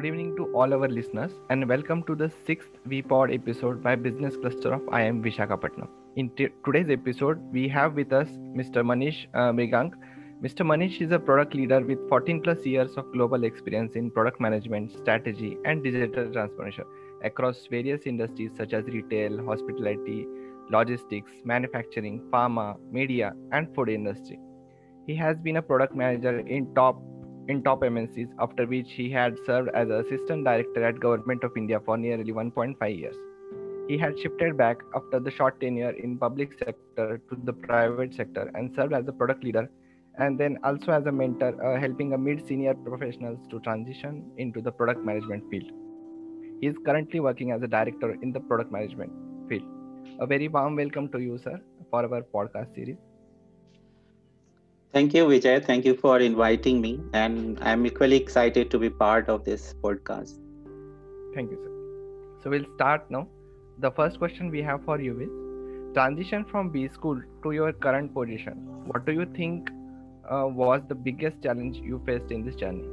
Good evening to all our listeners, and welcome to the sixth VPod episode by Business Cluster of IIM Vishakhapatnam. In t- today's episode, we have with us Mr. Manish uh. Mr. Manish is a product leader with 14 plus years of global experience in product management, strategy, and digital transformation across various industries such as retail, hospitality, logistics, manufacturing, pharma, media, and food industry. He has been a product manager in top in top MNCs, after which he had served as assistant director at Government of India for nearly 1.5 years. He had shifted back after the short tenure in public sector to the private sector and served as a product leader and then also as a mentor uh, helping a mid-senior professionals to transition into the product management field. He is currently working as a director in the product management field. A very warm welcome to you, sir, for our podcast series. Thank you, Vijay. Thank you for inviting me. And I'm equally excited to be part of this podcast. Thank you, sir. So we'll start now. The first question we have for you is transition from B school to your current position. What do you think uh, was the biggest challenge you faced in this journey?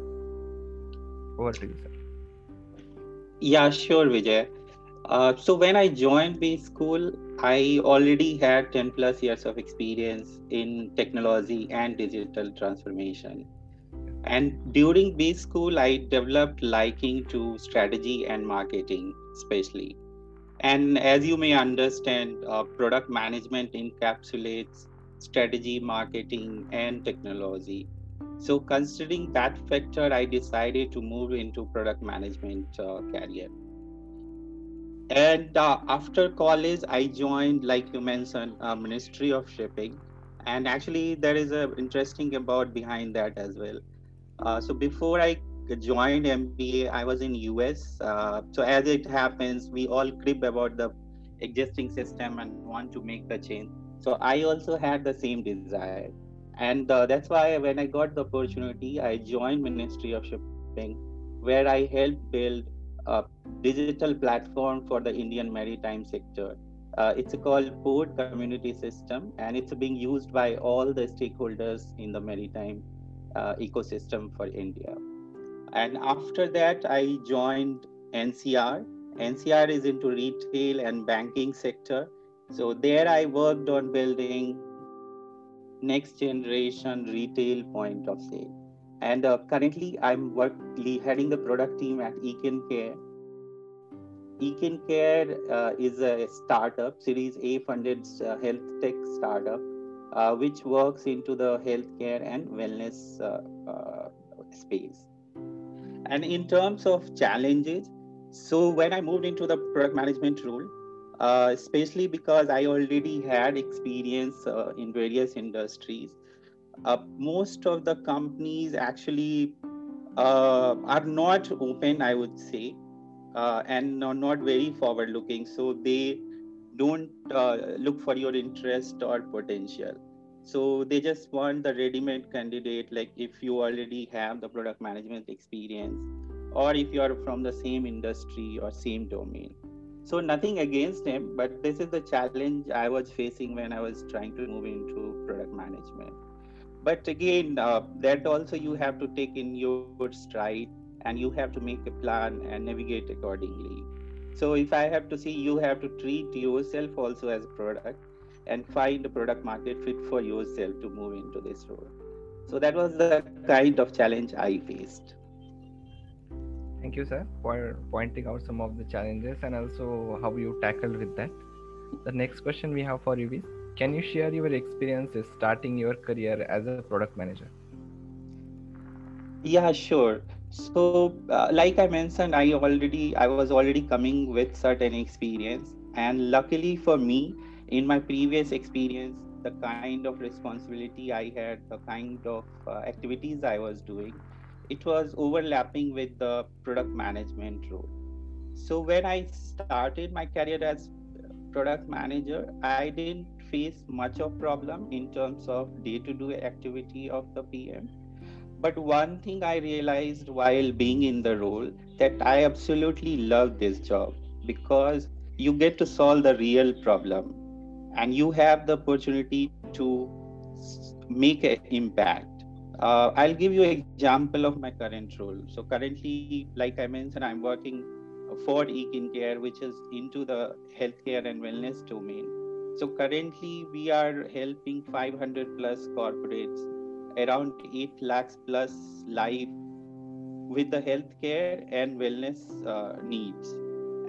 Over to you, sir. Yeah, sure, Vijay. Uh, so when I joined B school, I already had 10 plus years of experience in technology and digital transformation. And during B school, I developed liking to strategy and marketing, especially. And as you may understand, uh, product management encapsulates strategy, marketing, and technology. So, considering that factor, I decided to move into product management uh, career and uh, after college i joined like you mentioned uh, ministry of shipping. And actually there is a interesting about behind that as well. Uh, so before i joined mba i was in us uh, so as it happens we all crib about the existing system and want to make the change. So i also had the same desire. And uh, that's why when i got the opportunity i joined ministry of shipping where i helped build a digital platform for the Indian maritime sector. Uh, it's called Port Community System, and it's being used by all the stakeholders in the maritime uh, ecosystem for India. And after that, I joined NCR. NCR is into retail and banking sector. So there, I worked on building next generation retail point of sale and uh, currently i'm heading the product team at Ekin Care. Ekin Care uh, is a startup series a funded uh, health tech startup uh, which works into the healthcare and wellness uh, uh, space. And in terms of challenges so when i moved into the product management role especially because i already had experience in various industries uh, most of the companies actually uh, are not open, I would say, uh, and not very forward looking. So they don't uh, look for your interest or potential. So they just want the ready made candidate, like if you already have the product management experience or if you are from the same industry or same domain. So nothing against them, but this is the challenge I was facing when I was trying to move into product management but again uh, that also you have to take in your stride and you have to make a plan and navigate accordingly. So if i have to see you have to treat yourself also as a product and find a product market fit for yourself to move into this role. So that was the kind of challenge i faced. Thank you sir for pointing out some of the challenges and also how you tackled with that. The next question we have for you is can you share your experiences starting your career as a product manager? Yeah, sure. So, uh, like I mentioned, I already I was already coming with certain experience, and luckily for me, in my previous experience, the kind of responsibility I had, the kind of uh, activities I was doing, it was overlapping with the product management role. So when I started my career as product manager, I didn't face much of problem in terms of day-to-day activity of the PM. But one thing I realized while being in the role that I absolutely love this job because you get to solve the real problem and you have the opportunity to make an impact uh, I'll give you an example of my current role. So currently, like I mentioned, I'm working for Ekin Care, which is into the healthcare and wellness domain. So currently, we are helping 500 plus corporates, around 8 lakhs plus life with the healthcare and wellness uh, needs.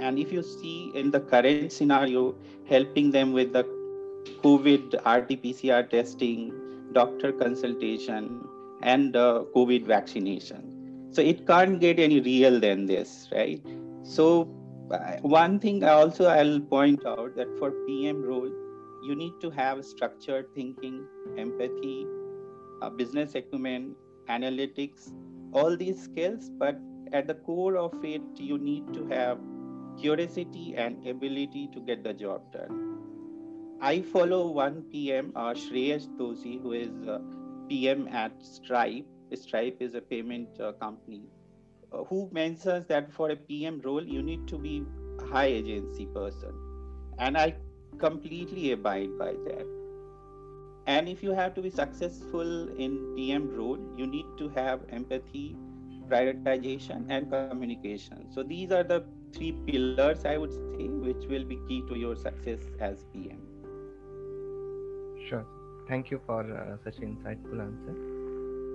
And if you see in the current scenario, helping them with the COVID RT PCR testing, doctor consultation, and uh, COVID vaccination. So it can't get any real than this, right? So one thing I also I'll point out that for PM role, you need to have structured thinking, empathy, uh, business acumen, analytics, all these skills. But at the core of it, you need to have curiosity and ability to get the job done. I follow one PM, uh, Shreyash Doshi, who is uh, PM at Stripe. Stripe is a payment uh, company. Uh, who mentions that for a PM role, you need to be a high agency person. And I completely abide by that. And if you have to be successful in PM role, you need to have empathy, prioritization, and communication. So these are the three pillars, I would say, which will be key to your success as PM. Sure. Thank you for uh, such insightful answer.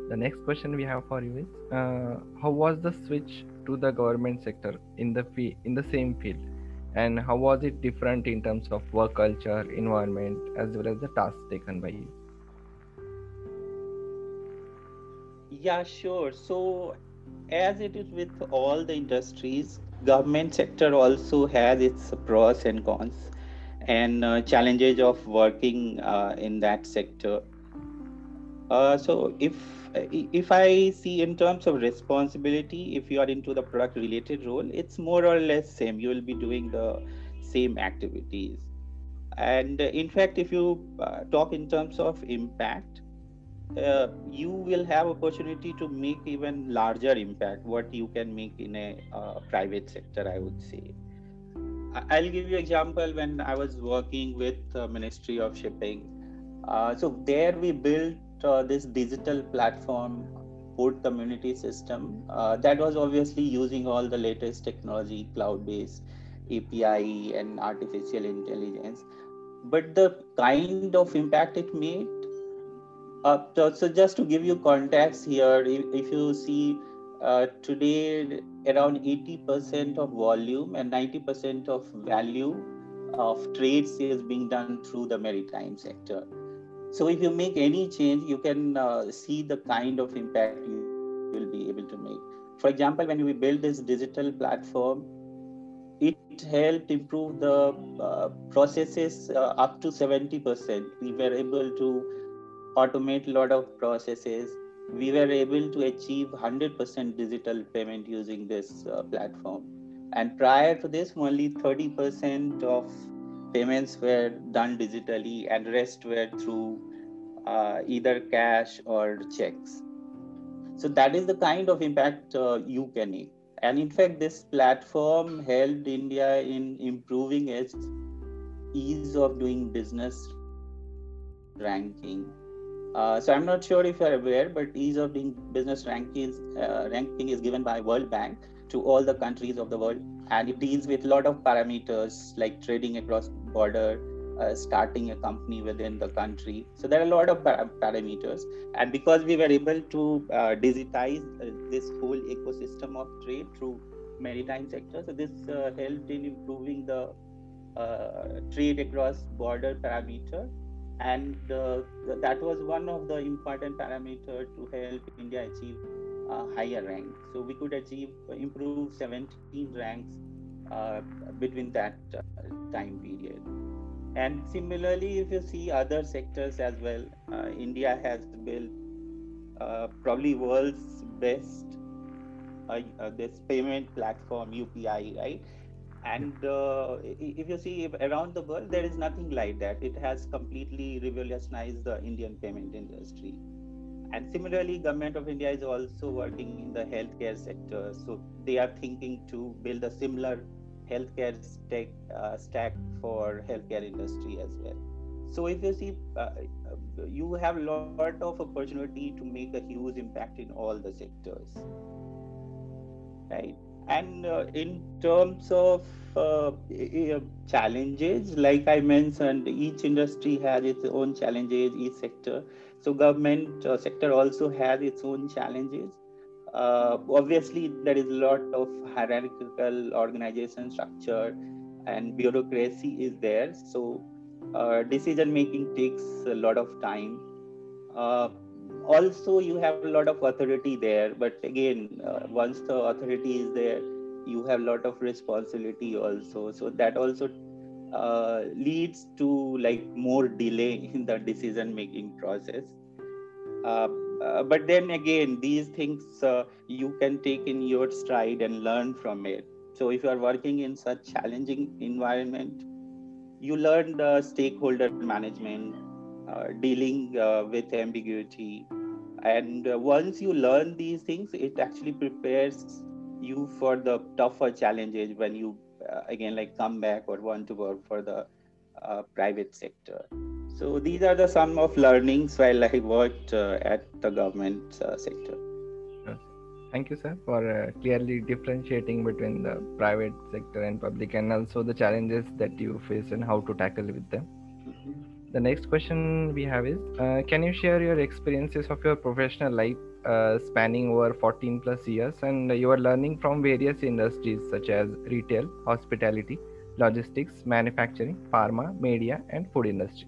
The next question we have for you is uh, how was the switch to the government sector in the fee- in the same field and how was it different in terms of work culture, environment as well as the tasks taken by you? Yeah, sure. So as it is with all the industries, government sector also has its pros and cons and uh, challenges of working uh, in that sector. Uh, so if if I see in terms of responsibility, if you are into the product related role, it's more or less same. You will be doing the same activities. And in fact, if you uh, talk in terms of impact, uh, you will have opportunity to make even larger impact what you can make in a uh, private sector i would say I'll give you example when I was working with uh, Ministry of Shipping. Uh, so there we built uh, this digital platform port community system uh, that was obviously using all the latest technology, cloud-based API and artificial intelligence. But the kind of impact it made. Uh, so, so just to give you context here, if, if you see uh, today around 80% of volume and 90% of value of trades is being done through the maritime sector. So if you make any change, you can uh, see the kind of impact you will be able to make. For example, when we build this digital platform, it helped improve the uh, processes uh, up to 70%. We were able to automate a lot of processes we were able to achieve 100% digital payment using this uh, platform. And prior to this, only 30% of payments were done digitally, and rest were through uh, either cash or checks. So that is the kind of impact uh, you can make. And in fact, this platform helped India in improving its ease of doing business ranking uh, so I'm not sure if you're aware, but ease of doing business ranking uh, ranking is given by World Bank to all the countries of the world, and it deals with a lot of parameters like trading across border, uh, starting a company within the country. So there are a lot of par- parameters, and because we were able to uh, digitize uh, this whole ecosystem of trade through maritime sector, so this uh, helped in improving the trade across border parameter and uh, that was one of the important parameter to help India achieve higher rank. So we could achieve improve 17 ranks uh, between that uh, time period. And similarly, if you see other sectors as well, uh, India has built uh, probably world's best uh, this payment platform UPI, right? and uh, if you see around the world there is nothing like that it has completely revolutionized the indian payment industry and similarly government of india is also working in the healthcare sector. So they are thinking to build a similar healthcare stack, uh, stack for healthcare industry as well. So if you see uh, you have a lot of opportunity to make a huge impact in all the sectors. Right? And uh, in terms of uh, challenges like i mentioned each industry has its own challenges each sector so government uh, sector also has its own challenges. Uh, obviously there is a lot of hierarchical organization structure and bureaucracy is there. So uh, decision making takes a lot of time. Uh, also you have a lot of authority there but again uh, once the authority is there you have a lot of responsibility also. So that also uh, leads to like more delay in the decision making process. Uh, uh, but then again these things uh, you can take in your stride and learn from it. So if you are working in such challenging environment you learn the stakeholder management uh, dealing with ambiguity. And once you learn these things it actually prepares you for the tougher challenges when you uh, again like come back or want to work for the uh, private sector. So these are the some of learnings while i worked uh, at the government sector. Thank you sir for clearly differentiating between the private sector and public and also the challenges that you face and how to tackle with them. The next question we have is uh, can you share your experiences of your professional life uh, spanning over 14 plus years and you are learning from various industries such as retail hospitality logistics manufacturing pharma media and food industry.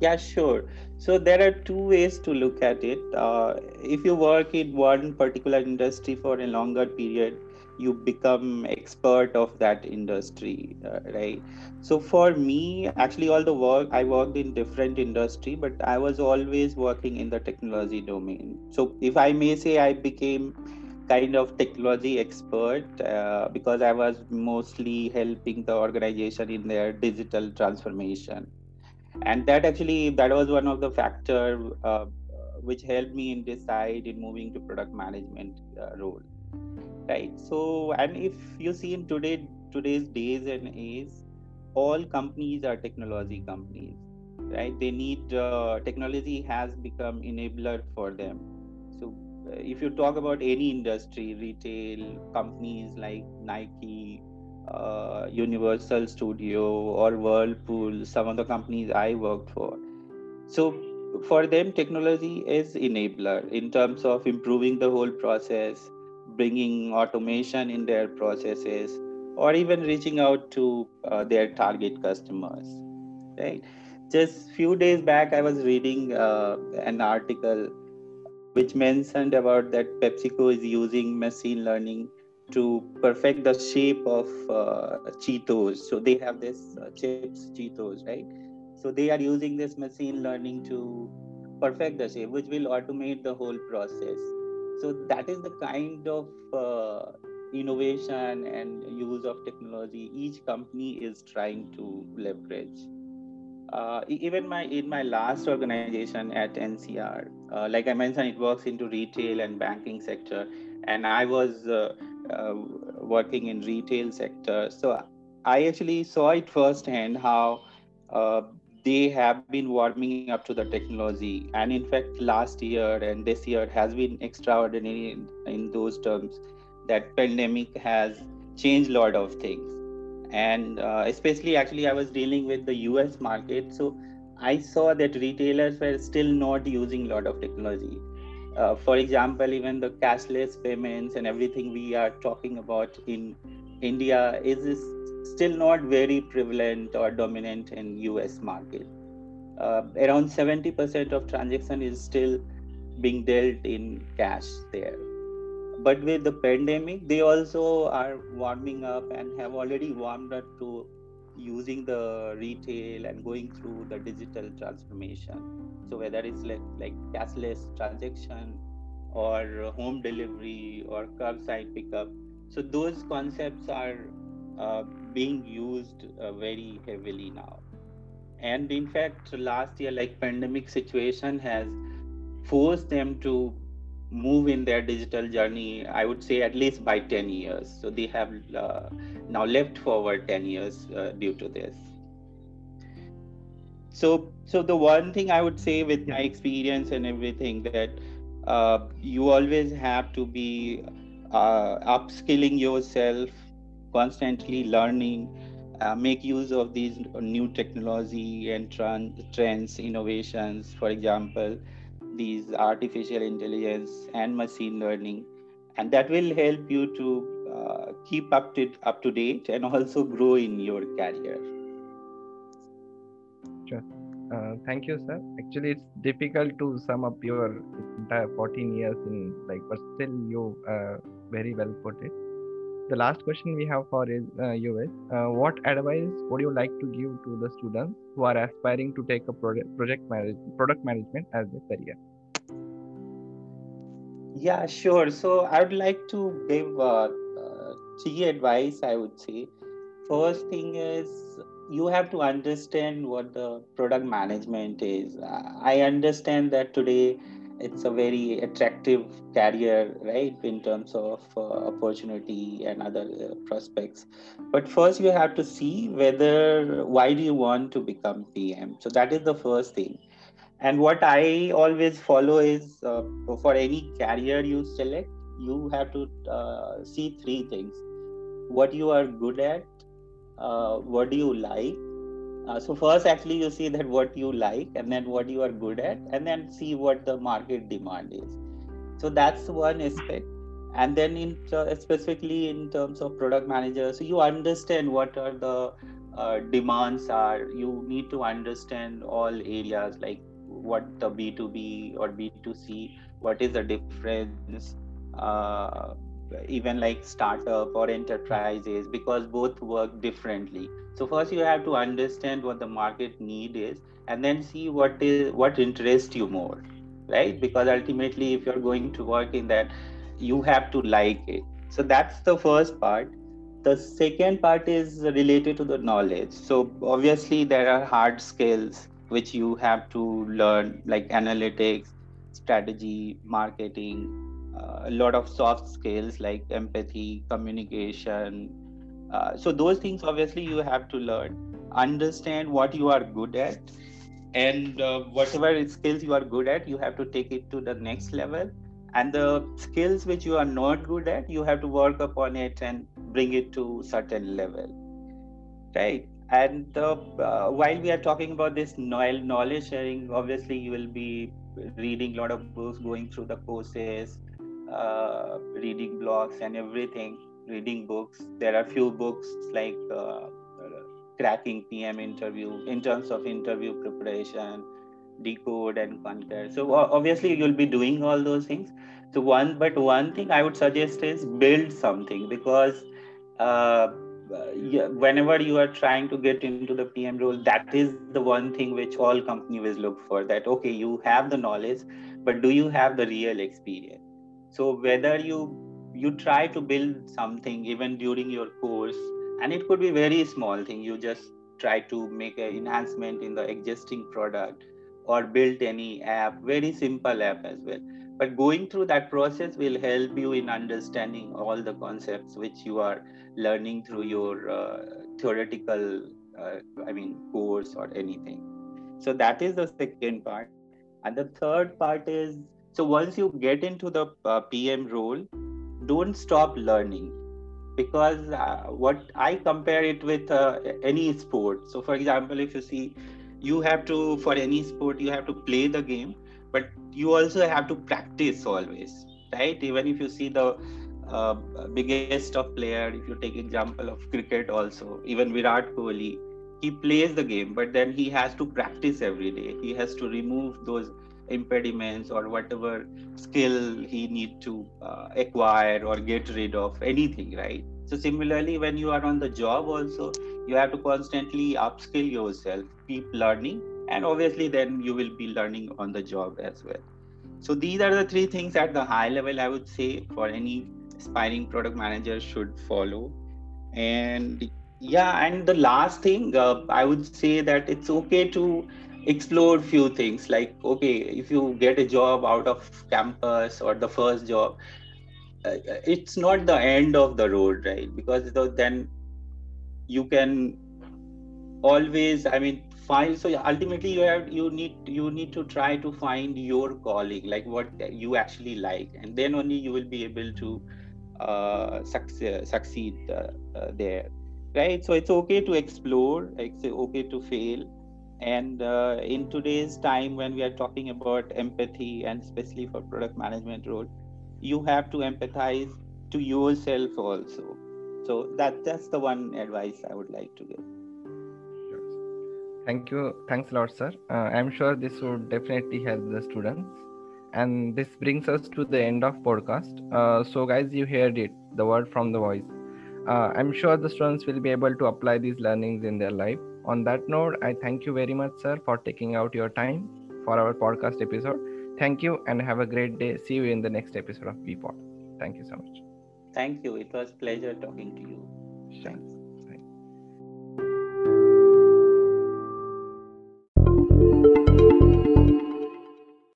Yeah sure. So there are two ways to look at it. Uh, if you work in one particular industry for a longer period you become expert of that industry uh, right? So for me actually all the work i worked in different industry but i was always working in the technology domain. So if i may say i became kind of technology expert uh, because i was mostly helping the organization in their digital transformation. And that actually that was one of the factor uh, which helped me in decide in moving to product management uh, role right. So and if you see in today today's days and age all companies are technology companies right? They need uh, technology has become enabler for them. So uh, if you talk about any industry retail companies like nike uh, universal studio or whirlpool some of the companies i worked for. So for them technology is enabler in terms of improving the whole process bringing automation in their processes or even reaching out to uh, their target customers right? Just few days back i was reading uh, an article which mentioned about that pepsico is using machine learning to perfect the shape of uh, cheetos. So they have this uh, chips cheetos right? So they are using this machine learning to perfect the shape which will automate the whole process so that is the kind of uh, innovation and use of technology each company is trying to leverage. Uh, even my in my last organization at ncr uh, like i mentioned it works into retail and banking sector. And i was uh, uh, working in retail sector. So i actually saw it firsthand how uh, they have been warming up to the technology. And in fact last year and this year has been extraordinary in, in those terms that pandemic has changed a lot of things. And uh, especially actually i was dealing with the us market. So i saw that retailers were still not using a lot of technology. Uh, for example even the cashless payments and everything we are talking about in india is still not very prevalent or dominant in US market. Uh, around 70% of transaction is still being dealt in cash there. But with the pandemic, they also are warming up and have already warmed up to using the retail and going through the digital transformation. So whether it's like like cashless transaction or home delivery or curbside pickup, so those concepts are uh, being used uh, very heavily now. And in fact last year like pandemic situation has forced them to move in their digital journey i would say at least by 10 years. So they have uh, now left forward 10 years uh, due to this. So so the one thing i would say with my experience and everything that uh, you always have to be uh, upskilling yourself constantly learning uh, make use of these new technology and trends innovations. For example these artificial intelligence and machine learning. And that will help you to uh, keep up to up to date and also grow in your career. Sure. Uh, thank you sir. Actually it's difficult to sum up your entire 14 years in like but still you uh, very well put it the last question we have for is uh, you is uh, what advice would you like to give to the students who are aspiring to take a project project manage, product management as a career? Yeah sure. So i would like to give uh, uh, three advice i would say. First thing is you have to understand what the product management is. I understand that today it's a very attractive career right in terms of uh, opportunity and other uh, prospects. But first you have to see whether why do you want to become pm so that is the first thing. And what i always follow is uh, for any career you select you have to uh, see three things. What you are good at uh, what do you like uh, so first, actually, you see that what you like, and then what you are good at, and then see what the market demand is. So that's one aspect. And then, in specifically in terms of product manager, so you understand what are the uh, demands are. You need to understand all areas like what the B2B or B2C, what is the difference, uh, even like startup or enterprises, because both work differently. So first you have to understand what the market need is and then see what is what interests you more right? Because ultimately if you're going to work in that you have to like it. So that's the first part. The second part is related to the knowledge. So obviously there are hard skills which you have to learn like analytics strategy marketing a lot of soft skills like empathy communication. Uh, so those things obviously you have to learn. Understand what you are good at and uh, whatever skills you are good at you have to take it to the next level. And the skills which you are not good at you have to work upon it and bring it to certain level. Right? And uh, uh, while we are talking about this knowledge sharing obviously you will be reading a lot of books going through the courses uh, reading blogs and everything reading books. There are few books like uh, cracking PM interview in terms of interview preparation, decode and conquer. So obviously you'll be doing all those things. So one, but one thing I would suggest is build something because uh, whenever you are trying to get into the PM role, that is the one thing which all companies look for. That okay, you have the knowledge, but do you have the real experience? So whether you you try to build something even during your course and it could be very small thing you just try to make an enhancement in the existing product or build any app very simple app as well. But going through that process will help you in understanding all the concepts which you are learning through your uh, theoretical uh, i mean course or anything. So that is the second part. And the third part is so once you get into the uh, pm role don't stop learning. Because uh, what i compare it with uh, any sport. So for example if you see you have to for any sport you have to play the game but you also have to practice always right? Even if you see the uh, biggest of player if you take example of cricket also even virat kohli he plays the game but then he has to practice every day. He has to remove those impediments or whatever skill he need to uh, acquire or get rid of anything right? So similarly when you are on the job also you have to constantly upskill yourself keep learning and obviously then you will be learning on the job as well. So these are the three things at the high level i would say for any aspiring product manager should follow. And yeah and the last thing uh, i would say that it's okay to explore few things like okay if you get a job out of campus or the first job uh, it's not the end of the road right? Because then you can always i mean find so ultimately you have you need you need to try to find your calling like what you actually like and then only you will be able to uh, succeed, succeed uh, uh, there right? So it's okay to explore it's okay to fail and uh, in today's time when we are talking about empathy and especially for product management role you have to empathize to yourself also. So that that's the one advice i would like to give. Thank you. Thanks a lot sir. Uh, i'm sure this would definitely help the students. And this brings us to the end of podcast. Uh, so guys you heard it the word from the voice. Uh, i'm sure the students will be able to apply these learnings in their life on that note i thank you very much sir for taking out your time for our podcast episode. Thank you and have a great day. See you in the next episode of vpod thank you so much. Thank you. It was pleasure talking to you. Thanks